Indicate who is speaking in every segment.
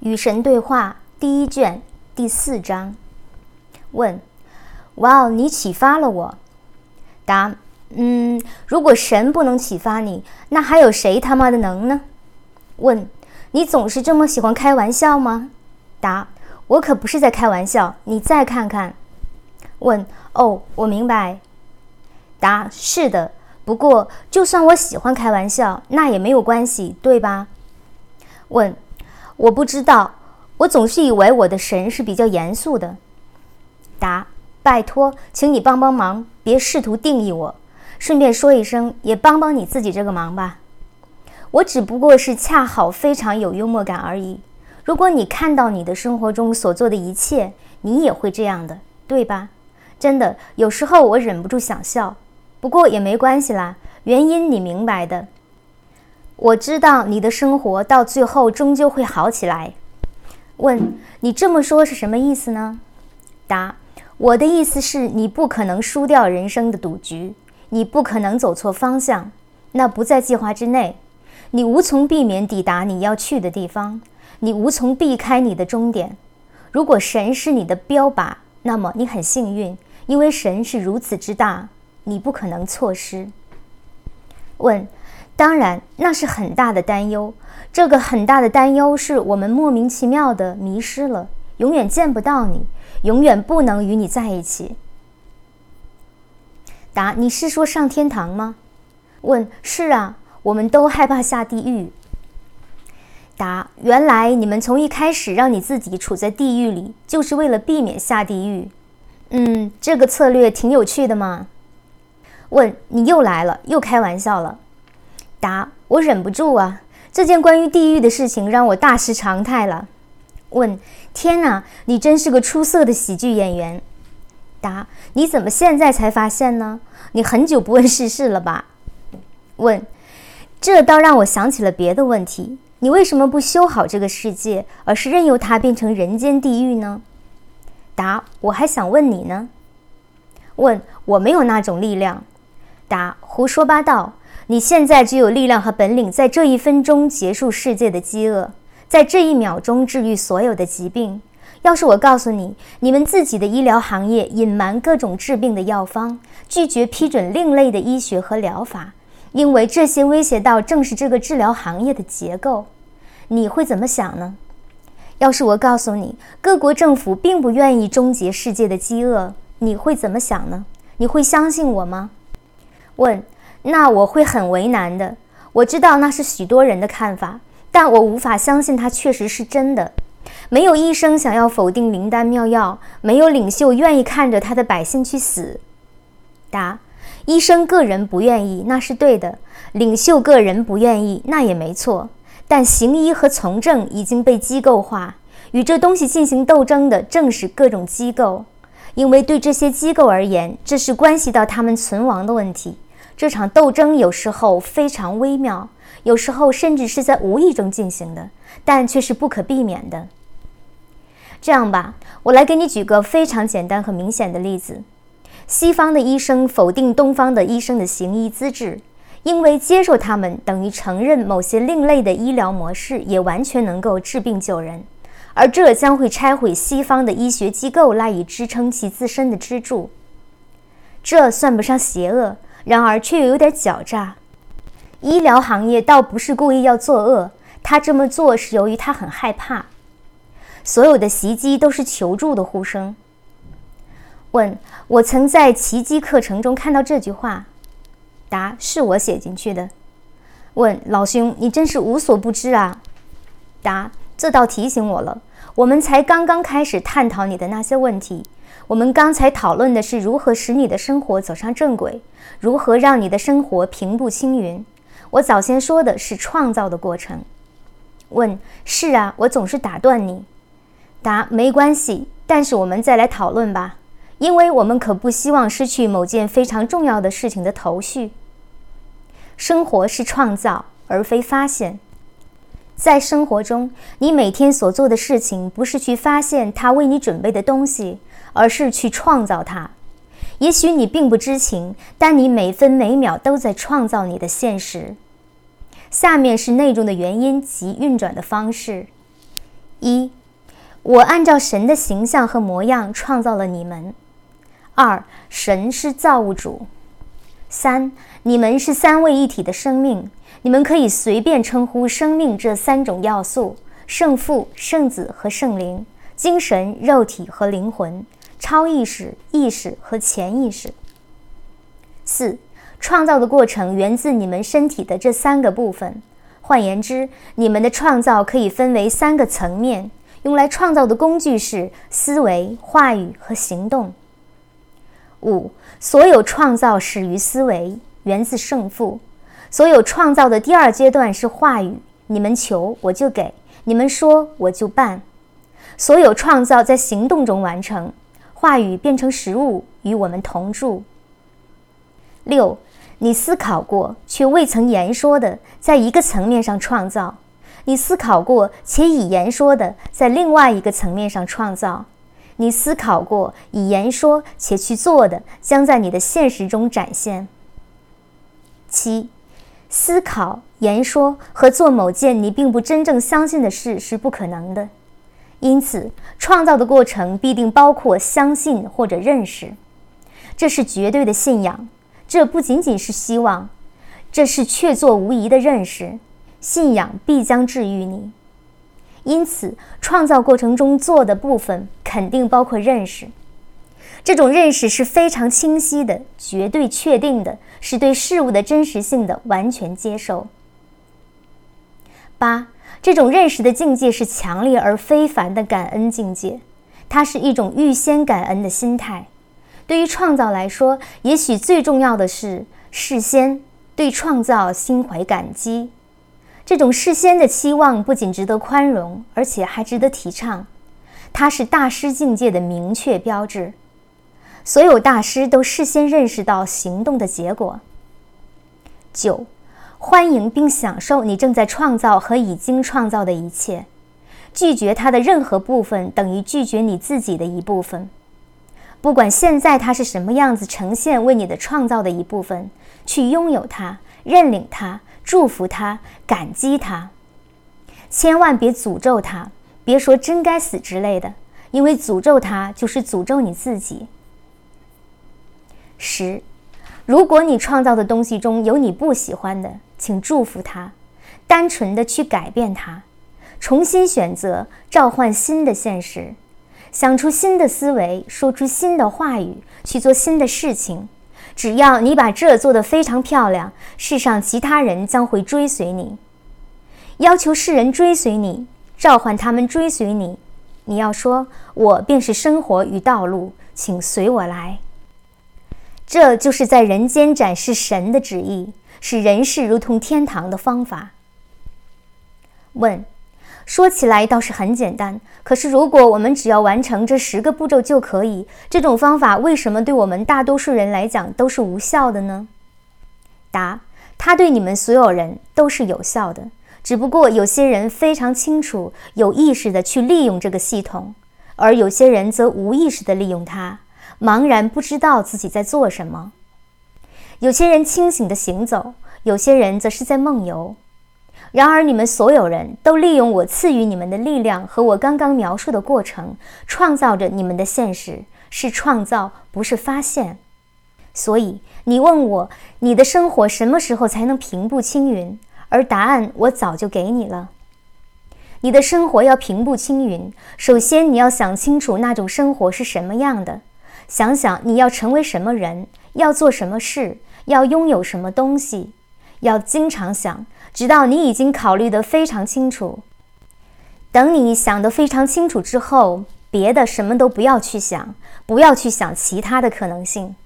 Speaker 1: 与神对话第一卷第四章。问：哇哦，你启发了我。答：嗯，如果神不能启发你，那还有谁他妈的能呢？问：你总是这么喜欢开玩笑吗？答：我可不是在开玩笑。你再看看。问：哦，我明白。答：是的。不过，就算我喜欢开玩笑，那也没有关系，对吧？问。我不知道，我总是以为我的神是比较严肃的。答：拜托，请你帮帮忙，别试图定义我。顺便说一声，也帮帮你自己这个忙吧。我只不过是恰好非常有幽默感而已。如果你看到你的生活中所做的一切，你也会这样的，对吧？真的，有时候我忍不住想笑，不过也没关系啦，原因你明白的。我知道你的生活到最后终究会好起来。问你这么说是什么意思呢？答：我的意思是你不可能输掉人生的赌局，你不可能走错方向，那不在计划之内，你无从避免抵达你要去的地方，你无从避开你的终点。如果神是你的标靶，那么你很幸运，因为神是如此之大，你不可能错失。问。当然，那是很大的担忧。这个很大的担忧是我们莫名其妙的迷失了，永远见不到你，永远不能与你在一起。答：你是说上天堂吗？问：是啊，我们都害怕下地狱。答：原来你们从一开始让你自己处在地狱里，就是为了避免下地狱。嗯，这个策略挺有趣的嘛。问：你又来了，又开玩笑了。答：我忍不住啊！这件关于地狱的事情让我大失常态了。问：天哪，你真是个出色的喜剧演员。答：你怎么现在才发现呢？你很久不问世事了吧？问：这倒让我想起了别的问题。你为什么不修好这个世界，而是任由它变成人间地狱呢？答：我还想问你呢。问：我没有那种力量。答：胡说八道。你现在只有力量和本领，在这一分钟结束世界的饥饿，在这一秒钟治愈所有的疾病。要是我告诉你，你们自己的医疗行业隐瞒各种治病的药方，拒绝批准另类的医学和疗法，因为这些威胁到正是这个治疗行业的结构，你会怎么想呢？要是我告诉你，各国政府并不愿意终结世界的饥饿，你会怎么想呢？你会相信我吗？问。那我会很为难的。我知道那是许多人的看法，但我无法相信它确实是真的。没有医生想要否定灵丹妙药，没有领袖愿意看着他的百姓去死。答：医生个人不愿意，那是对的；领袖个人不愿意，那也没错。但行医和从政已经被机构化，与这东西进行斗争的正是各种机构，因为对这些机构而言，这是关系到他们存亡的问题。这场斗争有时候非常微妙，有时候甚至是在无意中进行的，但却是不可避免的。这样吧，我来给你举个非常简单和明显的例子：西方的医生否定东方的医生的行医资质，因为接受他们等于承认某些另类的医疗模式也完全能够治病救人，而这将会拆毁西方的医学机构赖以支撑其自身的支柱。这算不上邪恶。然而，却又有点狡诈。医疗行业倒不是故意要作恶，他这么做是由于他很害怕。所有的袭击都是求助的呼声。问：我曾在奇迹课程中看到这句话。答：是我写进去的。问：老兄，你真是无所不知啊。答：这倒提醒我了，我们才刚刚开始探讨你的那些问题。我们刚才讨论的是如何使你的生活走上正轨，如何让你的生活平步青云。我早先说的是创造的过程。问：是啊，我总是打断你。答：没关系，但是我们再来讨论吧，因为我们可不希望失去某件非常重要的事情的头绪。生活是创造，而非发现。在生活中，你每天所做的事情不是去发现他为你准备的东西。而是去创造它。也许你并不知情，但你每分每秒都在创造你的现实。下面是内容的原因及运转的方式：一，我按照神的形象和模样创造了你们。二，神是造物主。三，你们是三位一体的生命，你们可以随便称呼生命这三种要素：圣父、圣子和圣灵，精神、肉体和灵魂，超意识、意识和潜意识。四，创造的过程源自你们身体的这三个部分。换言之，你们的创造可以分为三个层面，用来创造的工具是思维、话语和行动。五，所有创造始于思维，源自胜负。所有创造的第二阶段是话语，你们求我就给，你们说我就办。所有创造在行动中完成，话语变成食物与我们同住。六。你思考过却未曾言说的，在一个层面上创造；你思考过且已言说的，在另外一个层面上创造；你思考过已言说且去做的，将在你的现实中展现。七，思考、言说和做某件你并不真正相信的事是不可能的，因此创造的过程必定包括相信或者认识，这是绝对的信仰。这不仅仅是希望，这是确凿无疑的认识。信仰必将治愈你，因此创造过程中做的部分肯定包括认识。这种认识是非常清晰的、绝对确定的，是对事物的真实性的完全接受。八，这种认识的境界是强烈而非凡的感恩境界，它是一种预先感恩的心态。对于创造来说，也许最重要的是事先对创造心怀感激。这种事先的期望不仅值得宽容，而且还值得提倡。它是大师境界的明确标志。所有大师都事先认识到行动的结果。九，欢迎并享受你正在创造和已经创造的一切。拒绝它的任何部分，等于拒绝你自己的一部分。不管现在它是什么样子呈现，为你的创造的一部分，去拥有它，认领它，祝福它，感激它。千万别诅咒它，别说真该死之类的，因为诅咒它就是诅咒你自己。十，如果你创造的东西中有你不喜欢的，请祝福他，单纯的去改变它，重新选择，召唤新的现实。想出新的思维，说出新的话语，去做新的事情。只要你把这做得非常漂亮，世上其他人将会追随你。要求世人追随你，召唤他们追随你。你要说：“我便是生活与道路，请随我来。”这就是在人间展示神的旨意，使人世如同天堂的方法。问。说起来倒是很简单，可是如果我们只要完成这十个步骤就可以，这种方法为什么对我们大多数人来讲都是无效的呢？答：它对你们所有人都是有效的，只不过有些人非常清楚、有意识的去利用这个系统，而有些人则无意识的利用它，茫然不知道自己在做什么。有些人清醒的行走，有些人则是在梦游。然而，你们所有人都利用我赐予你们的力量和我刚刚描述的过程，创造着你们的现实，是创造，不是发现。所以，你问我，你的生活什么时候才能平步青云？而答案我早就给你了。你的生活要平步青云，首先你要想清楚那种生活是什么样的，想想你要成为什么人，要做什么事，要拥有什么东西，要经常想。直到你已经考虑得非常清楚，等你想得非常清楚之后，别的什么都不要去想，不要去想其他的可能性，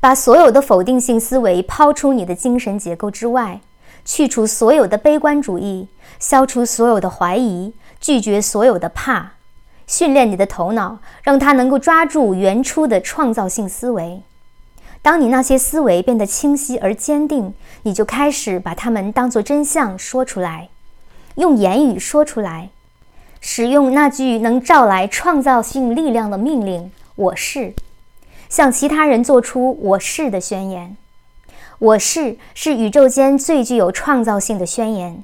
Speaker 1: 把所有的否定性思维抛出你的精神结构之外，去除所有的悲观主义，消除所有的怀疑，拒绝所有的怕，训练你的头脑，让它能够抓住原初的创造性思维。当你那些思维变得清晰而坚定，你就开始把它们当作真相说出来，用言语说出来，使用那句能召来创造性力量的命令：“我是。”向其他人做出“我是”的宣言。“我是”是宇宙间最具有创造性的宣言。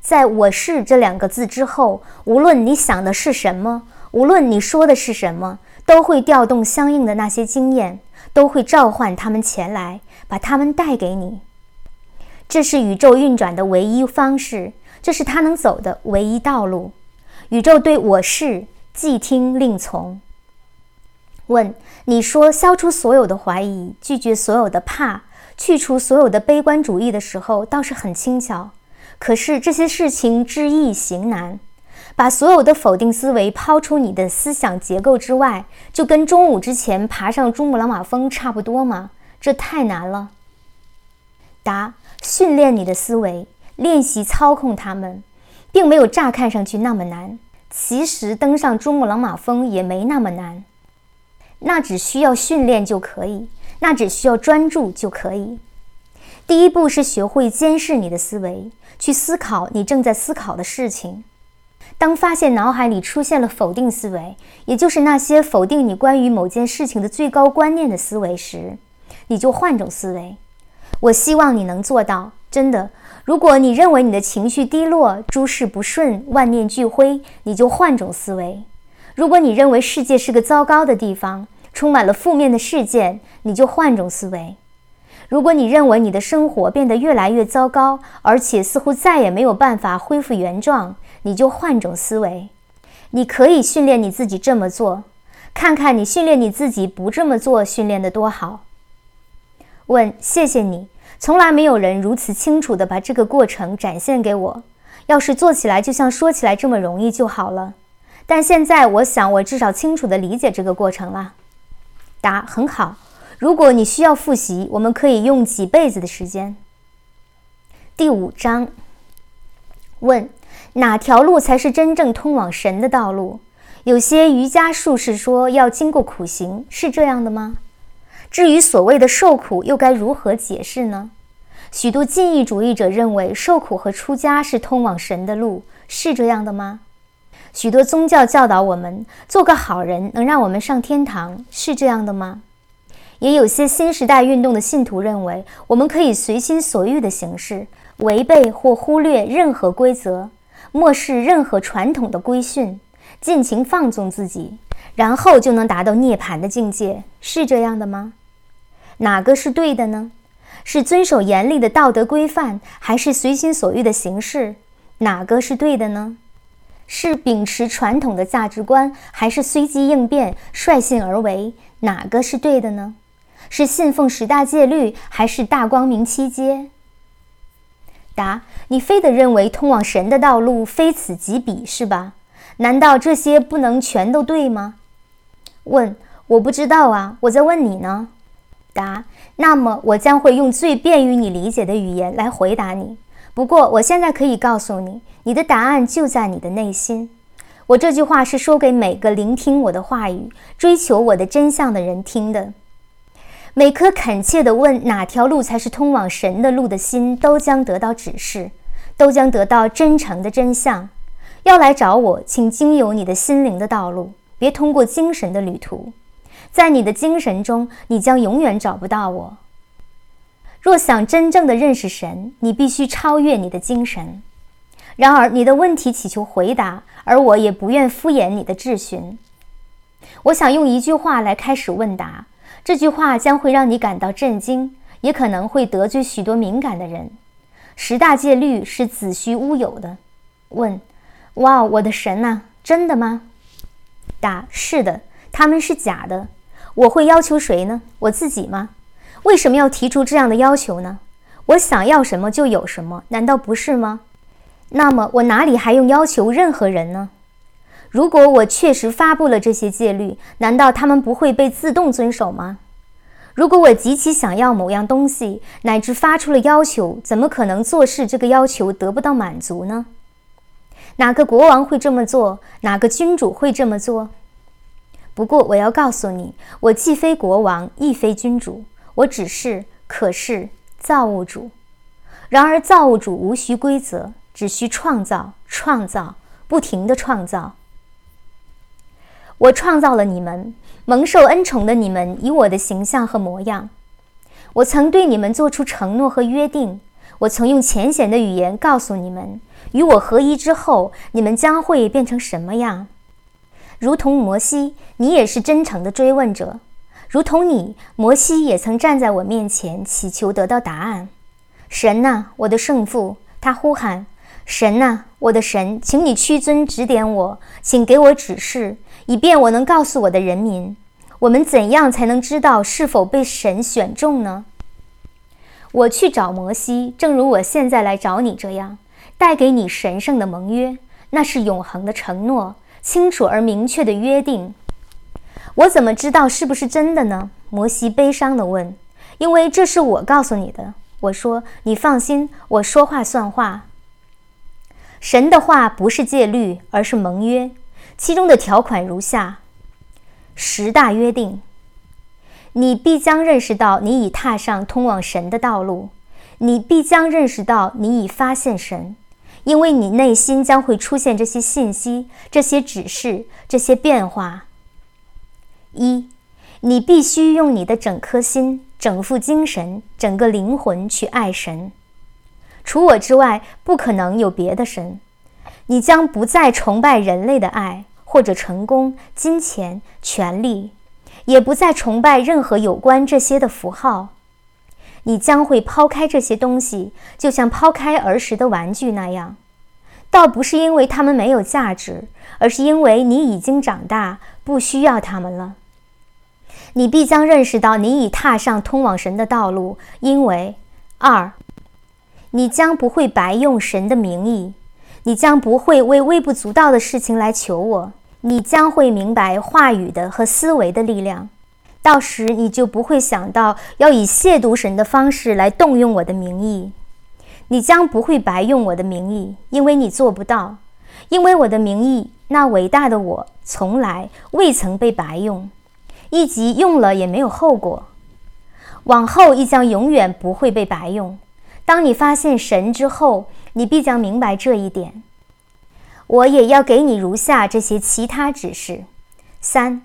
Speaker 1: 在我是这两个字之后，无论你想的是什么，无论你说的是什么，都会调动相应的那些经验，都会召唤他们前来，把他们带给你。这是宇宙运转的唯一方式，这是他能走的唯一道路。宇宙对我是既听令从。问你说消除所有的怀疑，拒绝所有的怕，去除所有的悲观主义的时候，倒是很轻巧。可是这些事情知易行难，把所有的否定思维抛出你的思想结构之外，就跟中午之前爬上珠穆朗玛峰差不多吗？这太难了。答：训练你的思维，练习操控它们，并没有乍看上去那么难。其实登上珠穆朗玛峰也没那么难。那只需要训练就可以，那只需要专注就可以。第一步是学会监视你的思维，去思考你正在思考的事情。当发现脑海里出现了否定思维，也就是那些否定你关于某件事情的最高观念的思维时，你就换种思维。我希望你能做到，真的。如果你认为你的情绪低落、诸事不顺、万念俱灰，你就换种思维。如果你认为世界是个糟糕的地方，充满了负面的事件，你就换种思维；如果你认为你的生活变得越来越糟糕，而且似乎再也没有办法恢复原状，你就换种思维。你可以训练你自己这么做，看看你训练你自己不这么做训练的多好。问：谢谢你，从来没有人如此清楚地把这个过程展现给我。要是做起来就像说起来这么容易就好了。但现在，我想我至少清楚地理解这个过程了。答：很好。如果你需要复习，我们可以用几辈子的时间。第五章。问：哪条路才是真正通往神的道路？有些瑜伽术士说要经过苦行，是这样的吗？至于所谓的受苦，又该如何解释呢？许多进义主义者认为受苦和出家是通往神的路，是这样的吗？许多宗教教导我们做个好人能让我们上天堂，是这样的吗？也有些新时代运动的信徒认为我们可以随心所欲的行事，违背或忽略任何规则，漠视任何传统的规训，尽情放纵自己，然后就能达到涅槃的境界，是这样的吗？哪个是对的呢？是遵守严厉的道德规范，还是随心所欲的行事？哪个是对的呢？是秉持传统的价值观，还是随机应变、率性而为？哪个是对的呢？是信奉十大戒律，还是大光明七阶？答：你非得认为通往神的道路非此即彼是吧？难道这些不能全都对吗？问：我不知道啊，我在问你呢。答：那么我将会用最便于你理解的语言来回答你。不过我现在可以告诉你。你的答案就在你的内心。我这句话是说给每个聆听我的话语、追求我的真相的人听的。每颗恳切地问哪条路才是通往神的路的心，都将得到指示，都将得到真诚的真相。要来找我，请经由你的心灵的道路，别通过精神的旅途。在你的精神中，你将永远找不到我。若想真正的认识神，你必须超越你的精神。然而，你的问题祈求回答，而我也不愿敷衍你的质询。我想用一句话来开始问答，这句话将会让你感到震惊，也可能会得罪许多敏感的人。十大戒律是子虚乌有的。问：哇，我的神呐，真的吗？答：是的，他们是假的。我会要求谁呢？我自己吗？为什么要提出这样的要求呢？我想要什么就有什么，难道不是吗？那么我哪里还用要求任何人呢？如果我确实发布了这些戒律，难道他们不会被自动遵守吗？如果我极其想要某样东西，乃至发出了要求，怎么可能做事这个要求得不到满足呢？哪个国王会这么做？哪个君主会这么做？不过我要告诉你，我既非国王，亦非君主，我只是可是造物主。然而造物主无需规则。只需创造，创造，不停地创造。我创造了你们，蒙受恩宠的你们，以我的形象和模样。我曾对你们做出承诺和约定。我曾用浅显的语言告诉你们，与我合一之后，你们将会变成什么样？如同摩西，你也是真诚的追问者；如同你，摩西也曾站在我面前祈求得到答案。神呐，我的圣父，他呼喊：“神呐，我的神，请你屈尊指点我，请给我指示，以便我能告诉我的人民，我们怎样才能知道是否被神选中呢？”我去找摩西，正如我现在来找你这样，带给你神圣的盟约，那是永恒的承诺，清楚而明确的约定。我怎么知道是不是真的呢？摩西悲伤地问。因为这是我告诉你的。我说：“你放心，我说话算话。神的话不是戒律，而是盟约，其中的条款如下：十大约定。你必将认识到你已踏上通往神的道路，你必将认识到你已发现神，因为你内心将会出现这些信息、这些指示、这些变化。一，你必须用你的整颗心。”整副精神，整个灵魂去爱神，除我之外，不可能有别的神。你将不再崇拜人类的爱，或者成功、金钱、权力，也不再崇拜任何有关这些的符号。你将会抛开这些东西，就像抛开儿时的玩具那样。倒不是因为它们没有价值，而是因为你已经长大，不需要它们了。你必将认识到，你已踏上通往神的道路，因为二，你将不会白用神的名义，你将不会为微不足道的事情来求我，你将会明白话语的和思维的力量，到时你就不会想到要以亵渎神的方式来动用我的名义，你将不会白用我的名义，因为你做不到，因为我的名义，那伟大的我，从来未曾被白用。一级用了也没有后果，往后亦将永远不会被白用。当你发现神之后，你必将明白这一点。我也要给你如下这些其他指示：三，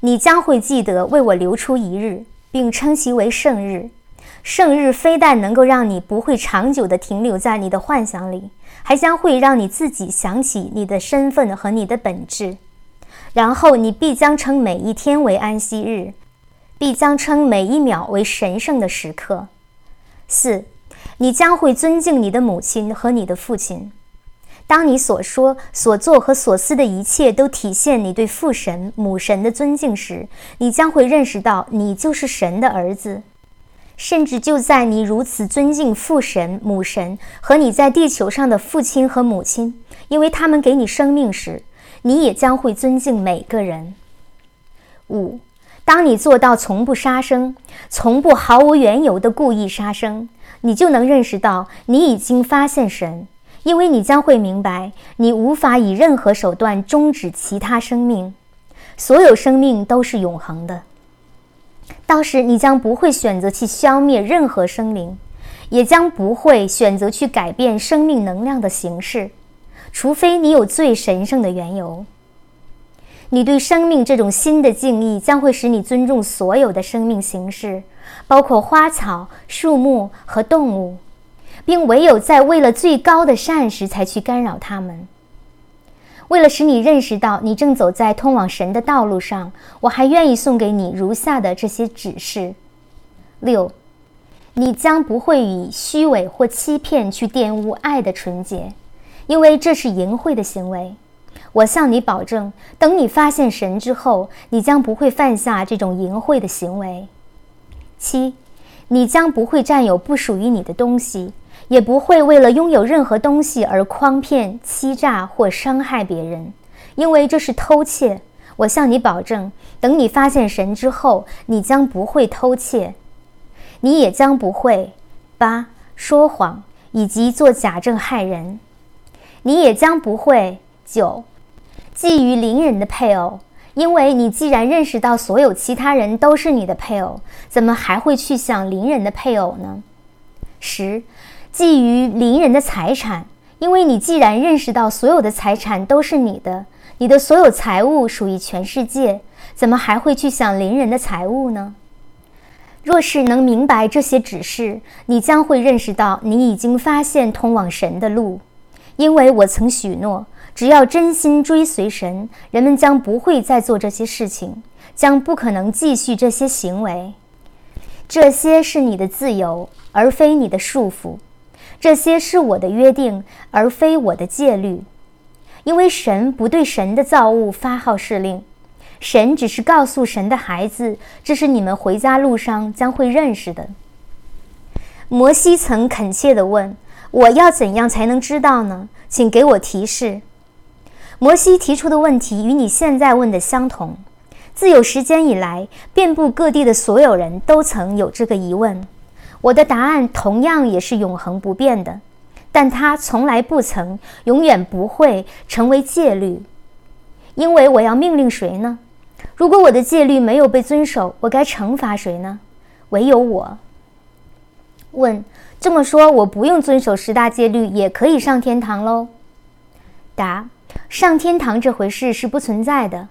Speaker 1: 你将会记得为我留出一日，并称其为圣日。圣日非但能够让你不会长久地停留在你的幻想里，还将会让你自己想起你的身份和你的本质。然后你必将称每一天为安息日，必将称每一秒为神圣的时刻。四，你将会尊敬你的母亲和你的父亲。当你所说、所做和所思的一切都体现你对父神、母神的尊敬时，你将会认识到你就是神的儿子。甚至就在你如此尊敬父神、母神和你在地球上的父亲和母亲，因为他们给你生命时。你也将会尊敬每个人。五，当你做到从不杀生，从不毫无缘由的故意杀生，你就能认识到你已经发现神，因为你将会明白，你无法以任何手段终止其他生命，所有生命都是永恒的。到时你将不会选择去消灭任何生灵，也将不会选择去改变生命能量的形式。除非你有最神圣的缘由，你对生命这种新的敬意将会使你尊重所有的生命形式，包括花草、树木和动物，并唯有在为了最高的善时才去干扰它们。为了使你认识到你正走在通往神的道路上，我还愿意送给你如下的这些指示：六，你将不会以虚伪或欺骗去玷污爱的纯洁。因为这是淫秽的行为，我向你保证，等你发现神之后，你将不会犯下这种淫秽的行为。七，你将不会占有不属于你的东西，也不会为了拥有任何东西而诓骗、欺诈或伤害别人，因为这是偷窃。我向你保证，等你发现神之后，你将不会偷窃，你也将不会八说谎以及做假证害人。你也将不会九觊觎邻人的配偶，因为你既然认识到所有其他人都是你的配偶，怎么还会去想邻人的配偶呢？十觊觎邻人的财产，因为你既然认识到所有的财产都是你的，你的所有财物属于全世界，怎么还会去想邻人的财物呢？若是能明白这些指示，你将会认识到你已经发现通往神的路。因为我曾许诺，只要真心追随神，人们将不会再做这些事情，将不可能继续这些行为。这些是你的自由，而非你的束缚；这些是我的约定，而非我的戒律。因为神不对神的造物发号施令，神只是告诉神的孩子，这是你们回家路上将会认识的。摩西曾恳切地问。我要怎样才能知道呢？请给我提示。摩西提出的问题与你现在问的相同。自有时间以来，遍布各地的所有人都曾有这个疑问。我的答案同样也是永恒不变的，但它从来不曾、永远不会成为戒律。因为我要命令谁呢？如果我的戒律没有被遵守，我该惩罚谁呢？唯有我。问。这么说，我不用遵守十大戒律也可以上天堂喽？答：上天堂这回事是不存在的，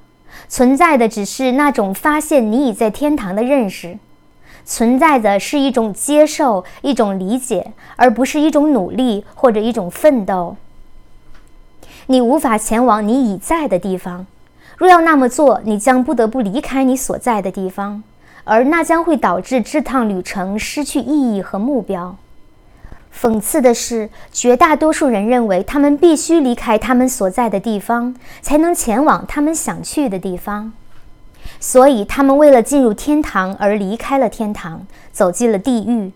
Speaker 1: 存在的只是那种发现你已在天堂的认识，存在的是一种接受、一种理解，而不是一种努力或者一种奋斗。你无法前往你已在的地方，若要那么做，你将不得不离开你所在的地方，而那将会导致这趟旅程失去意义和目标。讽刺的是，绝大多数人认为他们必须离开他们所在的地方，才能前往他们想去的地方。所以，他们为了进入天堂而离开了天堂，走进了地狱。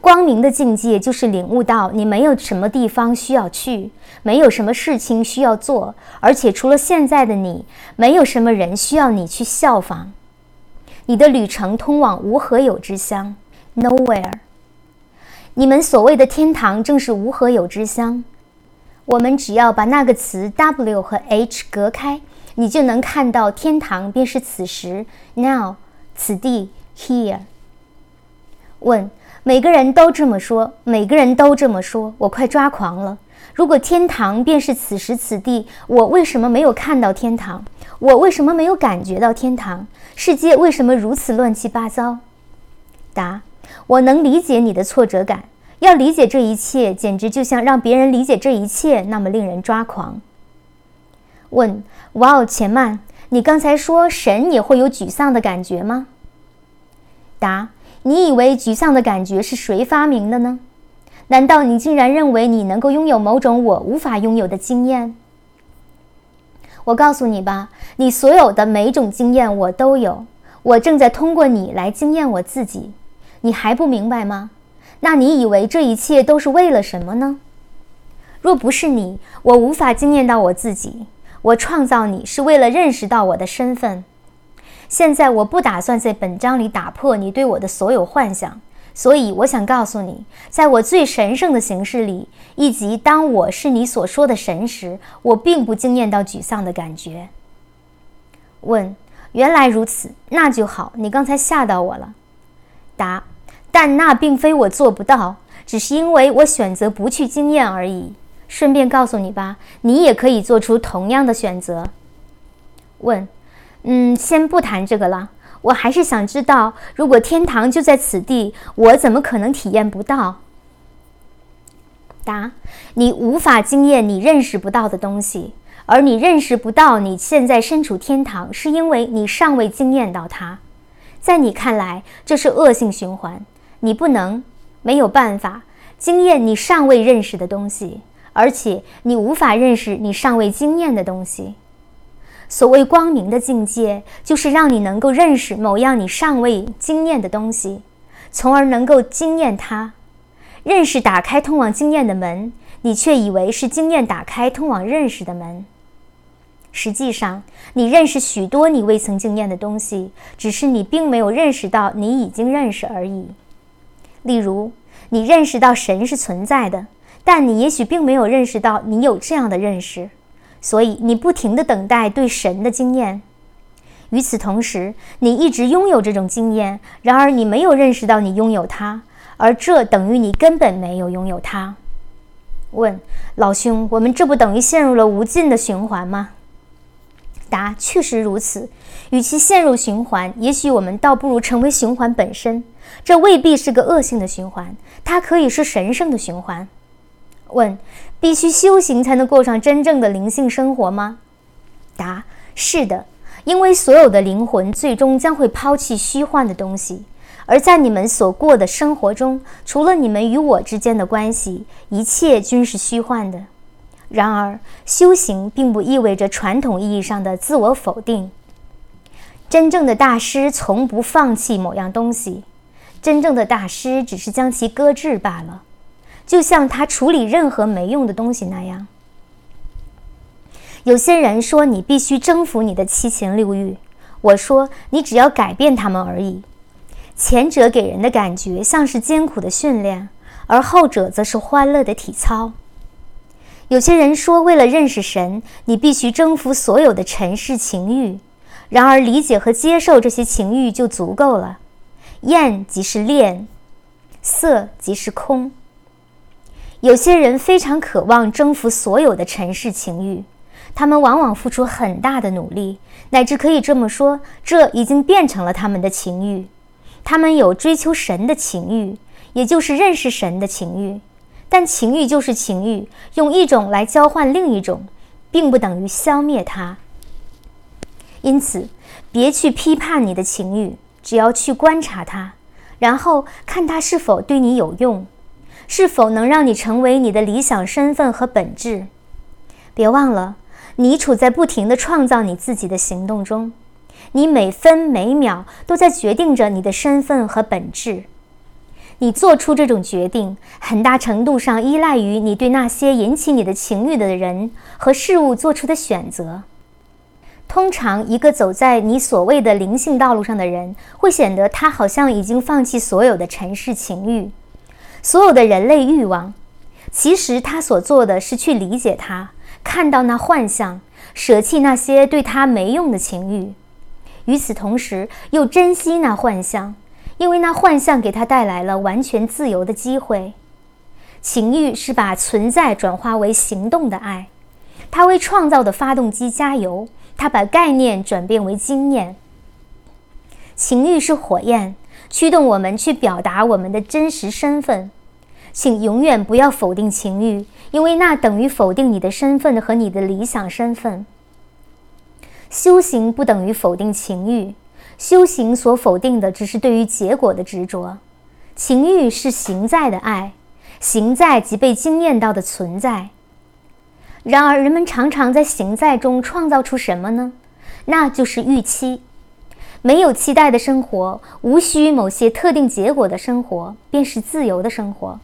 Speaker 1: 光明的境界就是领悟到，你没有什么地方需要去，没有什么事情需要做，而且除了现在的你，没有什么人需要你去效仿。你的旅程通往无何有之乡，Nowhere。你们所谓的天堂正是无何有之乡。我们只要把那个词 W 和 H 隔开，你就能看到天堂便是此时 Now，此地 Here。问：每个人都这么说，每个人都这么说，我快抓狂了。如果天堂便是此时此地，我为什么没有看到天堂？我为什么没有感觉到天堂？世界为什么如此乱七八糟？答。我能理解你的挫折感，要理解这一切，简直就像让别人理解这一切那么令人抓狂。问：哇哦，且慢，你刚才说神也会有沮丧的感觉吗？答：你以为沮丧的感觉是谁发明的呢？难道你竟然认为你能够拥有某种我无法拥有的经验？我告诉你吧，你所有的每种经验我都有，我正在通过你来经验我自己。你还不明白吗？那你以为这一切都是为了什么呢？若不是你，我无法惊艳到我自己。我创造你是为了认识到我的身份。现在我不打算在本章里打破你对我的所有幻想，所以我想告诉你，在我最神圣的形式里，以及当我是你所说的神时，我并不惊艳到沮丧的感觉。问：原来如此，那就好。你刚才吓到我了。答，但那并非我做不到，只是因为我选择不去经验而已。顺便告诉你吧，你也可以做出同样的选择。问，嗯，先不谈这个了。我还是想知道，如果天堂就在此地，我怎么可能体验不到？答，你无法经验你认识不到的东西，而你认识不到你现在身处天堂，是因为你尚未经验到它。在你看来，这是恶性循环。你不能，没有办法经验你尚未认识的东西，而且你无法认识你尚未经验的东西。所谓光明的境界，就是让你能够认识某样你尚未经验的东西，从而能够经验它。认识打开通往经验的门，你却以为是经验打开通往认识的门。实际上，你认识许多你未曾经验的东西，只是你并没有认识到你已经认识而已。例如，你认识到神是存在的，但你也许并没有认识到你有这样的认识，所以你不停地等待对神的经验。与此同时，你一直拥有这种经验，然而你没有认识到你拥有它，而这等于你根本没有拥有它。问老兄，我们这不等于陷入了无尽的循环吗？答：确实如此。与其陷入循环，也许我们倒不如成为循环本身。这未必是个恶性的循环，它可以是神圣的循环。问：必须修行才能过上真正的灵性生活吗？答：是的，因为所有的灵魂最终将会抛弃虚幻的东西，而在你们所过的生活中，除了你们与我之间的关系，一切均是虚幻的。然而，修行并不意味着传统意义上的自我否定。真正的大师从不放弃某样东西，真正的大师只是将其搁置罢了。就像他处理任何没用的东西那样。有些人说你必须征服你的七情六欲，我说你只要改变他们而已。前者给人的感觉像是艰苦的训练，而后者则是欢乐的体操。有些人说，为了认识神，你必须征服所有的尘世情欲，然而理解和接受这些情欲就足够了。厌即是恋，色即是空。有些人非常渴望征服所有的尘世情欲，他们往往付出很大的努力，乃至可以这么说，这已经变成了他们的情欲。他们有追求神的情欲，也就是认识神的情欲。但情欲就是情欲，用一种来交换另一种，并不等于消灭它。因此，别去批判你的情欲，只要去观察它，然后看它是否对你有用。是否能让你成为你的理想身份和本质？别忘了，你处在不停的创造你自己的行动中，你每分每秒都在决定着你的身份和本质。你做出这种决定，很大程度上依赖于你对那些引起你的情欲的人和事物做出的选择。通常，一个走在你所谓的灵性道路上的人，会显得他好像已经放弃所有的尘世情欲。所有的人类欲望，其实他所做的是去理解它，看到那幻象，舍弃那些对他没用的情欲，与此同时又珍惜那幻象，因为那幻象给他带来了完全自由的机会。情欲是把存在转化为行动的爱，它为创造的发动机加油，它把概念转变为经验。情欲是火焰。驱动我们去表达我们的真实身份，请永远不要否定情欲，因为那等于否定你的身份和你的理想身份。修行不等于否定情欲，修行所否定的只是对于结果的执着。情欲是行在的爱，行在即被惊艳到的存在。然而，人们常常在行在中创造出什么呢？那就是预期。没有期待的生活，无需某些特定结果的生活，便是自由的生活。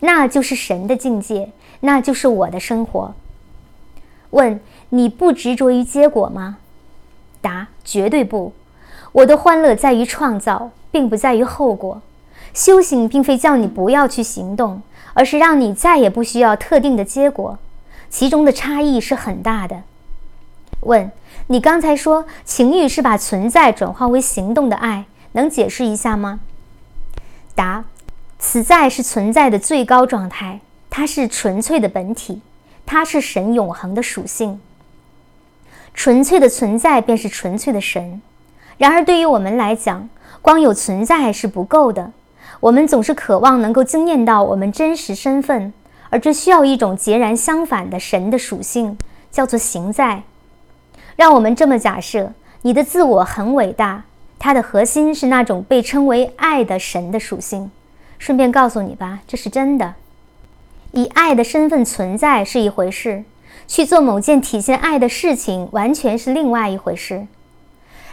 Speaker 1: 那就是神的境界，那就是我的生活。问：你不执着于结果吗？答：绝对不。我的欢乐在于创造，并不在于后果。修行并非叫你不要去行动，而是让你再也不需要特定的结果。其中的差异是很大的。问。你刚才说情欲是把存在转化为行动的爱，能解释一下吗？答：此在是存在的最高状态，它是纯粹的本体，它是神永恒的属性。纯粹的存在便是纯粹的神。然而，对于我们来讲，光有存在是不够的。我们总是渴望能够惊艳到我们真实身份，而这需要一种截然相反的神的属性，叫做行在。让我们这么假设：你的自我很伟大，它的核心是那种被称为爱的神的属性。顺便告诉你吧，这是真的。以爱的身份存在是一回事，去做某件体现爱的事情完全是另外一回事。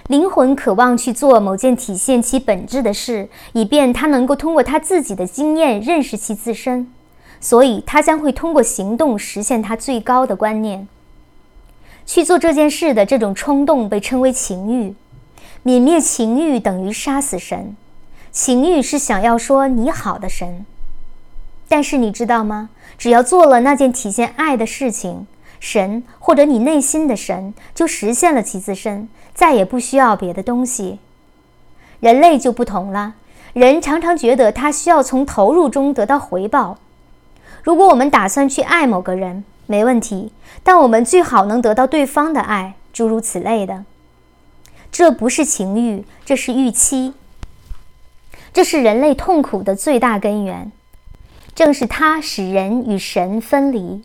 Speaker 1: 灵魂渴望去做某件体现其本质的事，以便他能够通过他自己的经验认识其自身，所以他将会通过行动实现他最高的观念。去做这件事的这种冲动被称为情欲，泯灭情欲等于杀死神。情欲是想要说你好的神，但是你知道吗？只要做了那件体现爱的事情，神或者你内心的神就实现了其自身，再也不需要别的东西。人类就不同了，人常常觉得他需要从投入中得到回报。如果我们打算去爱某个人，没问题，但我们最好能得到对方的爱，诸如此类的。这不是情欲，这是预期。这是人类痛苦的最大根源。正是它使人与神分离。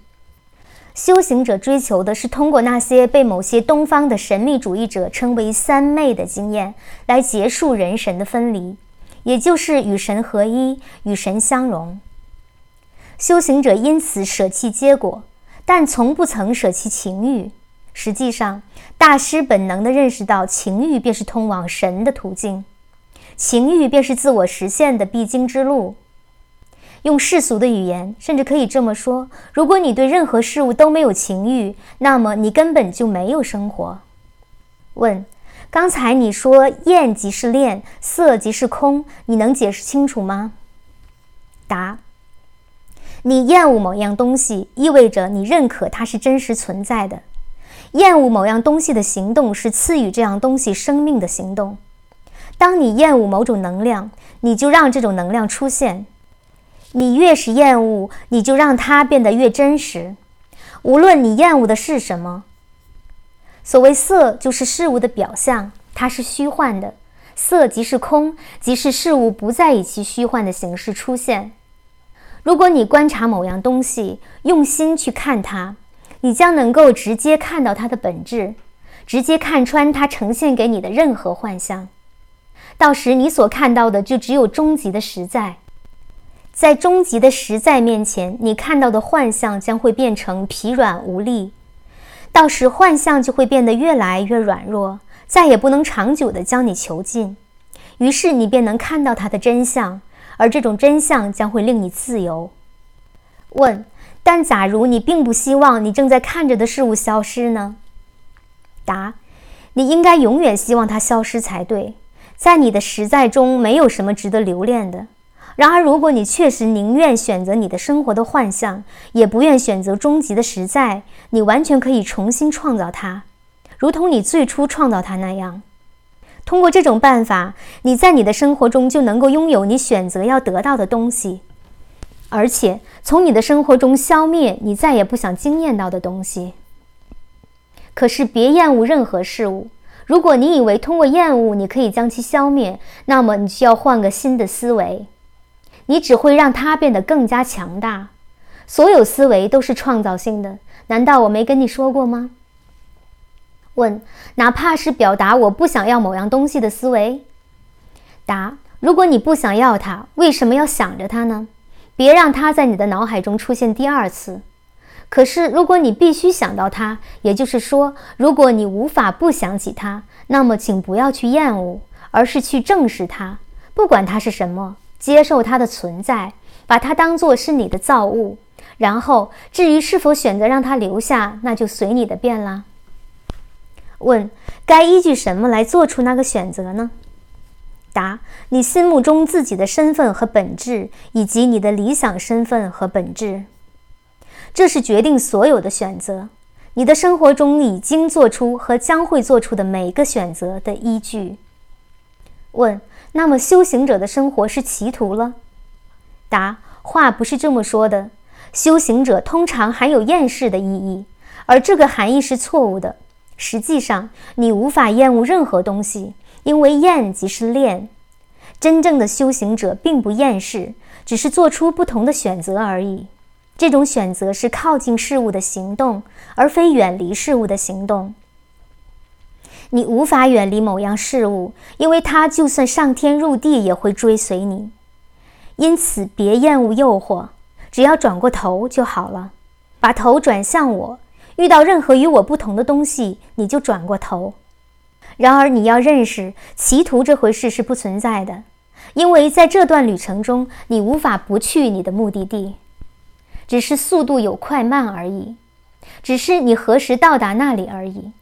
Speaker 1: 修行者追求的是通过那些被某些东方的神秘主义者称为三昧的经验，来结束人神的分离，也就是与神合一、与神相融。修行者因此舍弃结果，但从不曾舍弃情欲。实际上，大师本能地认识到，情欲便是通往神的途径，情欲便是自我实现的必经之路。用世俗的语言，甚至可以这么说：如果你对任何事物都没有情欲，那么你根本就没有生活。问：刚才你说厌即是恋，色即是空，你能解释清楚吗？答：你厌恶某样东西，意味着你认可它是真实存在的。厌恶某样东西的行动是赐予这样东西生命的行动。当你厌恶某种能量，你就让这种能量出现。你越是厌恶，你就让它变得越真实。无论你厌恶的是什么，所谓色就是事物的表象，它是虚幻的。色即是空，即是事物不再以其虚幻的形式出现。如果你观察某样东西，用心去看它，你将能够直接看到它的本质，直接看穿它呈现给你的任何幻象。到时，你所看到的就只有终极的实在。在终极的实在面前，你看到的幻象将会变成疲软无力，到时幻象就会变得越来越软弱，再也不能长久地将你囚禁。于是你便能看到它的真相，而这种真相将会令你自由。问：但假如你并不希望你正在看着的事物消失呢？答：你应该永远希望它消失才对。在你的实在中，没有什么值得留恋的。然而，如果你确实宁愿选择你的生活的幻象，也不愿选择终极的实在，你完全可以重新创造它，如同你最初创造它那样。通过这种办法，你在你的生活中就能够拥有你选择要得到的东西，而且从你的生活中消灭你再也不想经验到的东西。可是，别厌恶任何事物。如果你以为通过厌恶你可以将其消灭，那么你需要换个新的思维。你只会让它变得更加强大。所有思维都是创造性的，难道我没跟你说过吗？问：哪怕是表达我不想要某样东西的思维。答：如果你不想要它，为什么要想着它呢？别让它在你的脑海中出现第二次。可是，如果你必须想到它，也就是说，如果你无法不想起它，那么请不要去厌恶，而是去正视它，不管它是什么。接受它的存在，把它当做是你的造物，然后至于是否选择让它留下，那就随你的便啦。问：该依据什么来做出那个选择呢？答：你心目中自己的身份和本质，以及你的理想身份和本质，这是决定所有的选择。你的生活中已经做出和将会做出的每个选择的依据。问。那么修行者的生活是歧途了？答：话不是这么说的。修行者通常含有厌世的意义，而这个含义是错误的。实际上，你无法厌恶任何东西，因为厌即是恋。真正的修行者并不厌世，只是做出不同的选择而已。这种选择是靠近事物的行动，而非远离事物的行动。你无法远离某样事物，因为它就算上天入地也会追随你。因此，别厌恶诱惑，只要转过头就好了。把头转向我，遇到任何与我不同的东西，你就转过头。然而，你要认识，歧途这回事是不存在的，因为在这段旅程中，你无法不去你的目的地，只是速度有快慢而已，只是你何时到达那里而已。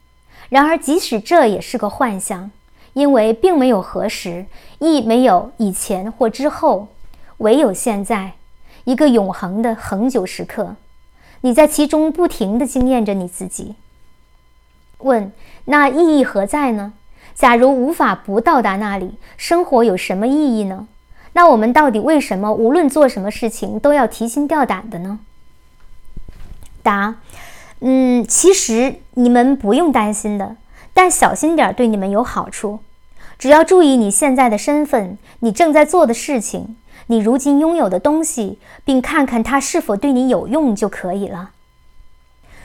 Speaker 1: 然而，即使这也是个幻象，因为并没有何时，亦没有以前或之后，唯有现在，一个永恒的恒久时刻。你在其中不停地经验着你自己。问：那意义何在呢？假如无法不到达那里，生活有什么意义呢？那我们到底为什么无论做什么事情都要提心吊胆的呢？答。嗯，其实你们不用担心的，但小心点对你们有好处。只要注意你现在的身份，你正在做的事情，你如今拥有的东西，并看看它是否对你有用就可以了。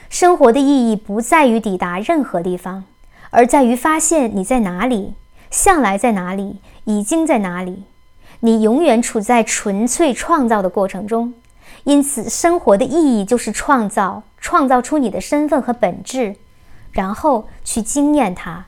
Speaker 1: 生活的意义不在于抵达任何地方，而在于发现你在哪里，向来在哪里，已经在哪里。你永远处在纯粹创造的过程中，因此生活的意义就是创造，创造出你的身份和本质，然后去经验它。